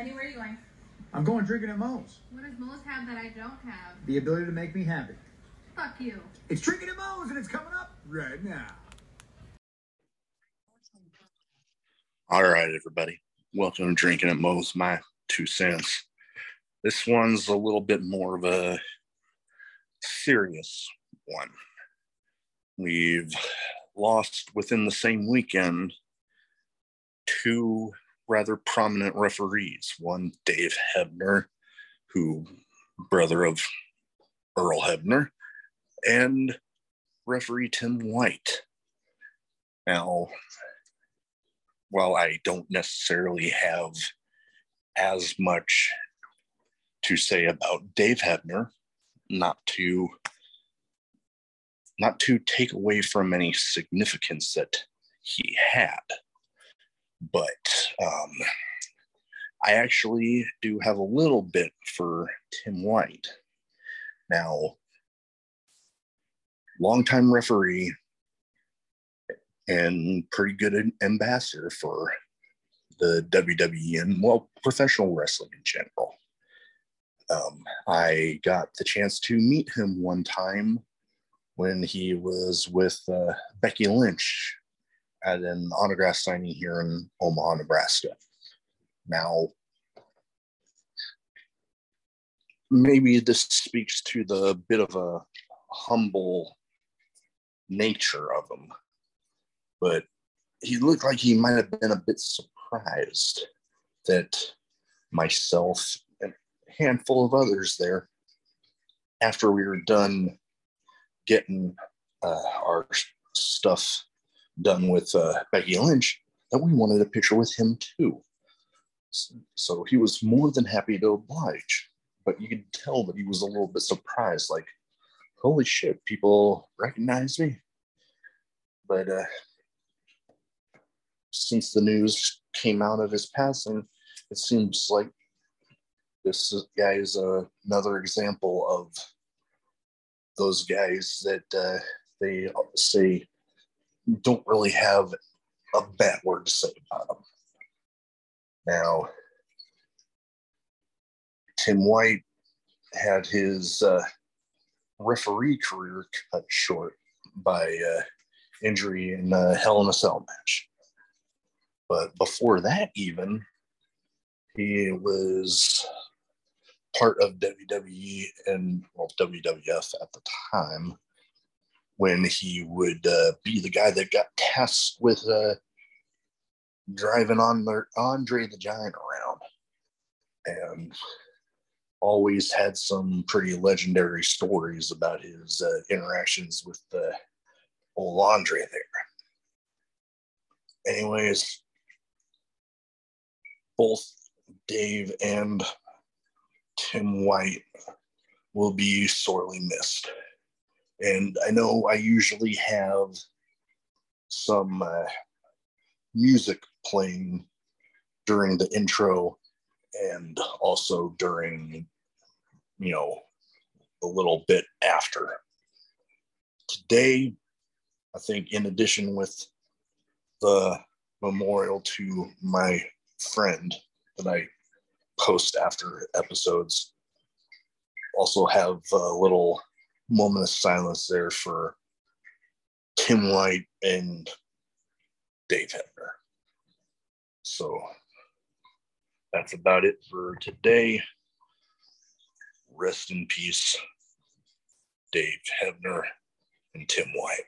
Penny, where are you going? I'm going drinking at Moe's. What does Moe's have that I don't have? The ability to make me happy. Fuck you. It's drinking at Moe's and it's coming up right now. All right, everybody. Welcome to Drinking at Moe's, my two cents. This one's a little bit more of a serious one. We've lost within the same weekend two rather prominent referees. One, Dave Hebner, who brother of Earl Hebner, and referee Tim White. Now, while I don't necessarily have as much to say about Dave Hebner, not to not to take away from any significance that he had, but um, I actually do have a little bit for Tim White. Now, longtime referee and pretty good ambassador for the WWE and well, professional wrestling in general. Um, I got the chance to meet him one time when he was with uh, Becky Lynch at an autograph signing here in Omaha, Nebraska. Now, maybe this speaks to the bit of a humble nature of him, but he looked like he might have been a bit surprised that myself and a handful of others there, after we were done getting uh, our stuff done with uh, Becky Lynch, that we wanted a picture with him too. So he was more than happy to oblige, but you could tell that he was a little bit surprised, like, holy shit, people recognize me. But uh, since the news came out of his passing, it seems like this guy is uh, another example of those guys that uh, they say don't really have a bad word to say about him. Now, Tim White had his uh, referee career cut short by uh, injury in a Hell in a Cell match. But before that, even, he was part of WWE and well, WWF at the time when he would uh, be the guy that got tasked with uh, driving on Andre the Giant around, and always had some pretty legendary stories about his uh, interactions with the old Andre there. Anyways, both Dave and Tim White will be sorely missed. And I know I usually have some uh, music playing during the intro and also during, you know, a little bit after. Today, I think, in addition with the memorial to my friend that I post after episodes, also have a little moment of silence there for Tim White and Dave Hebner. So that's about it for today. Rest in peace, Dave Hebner and Tim White.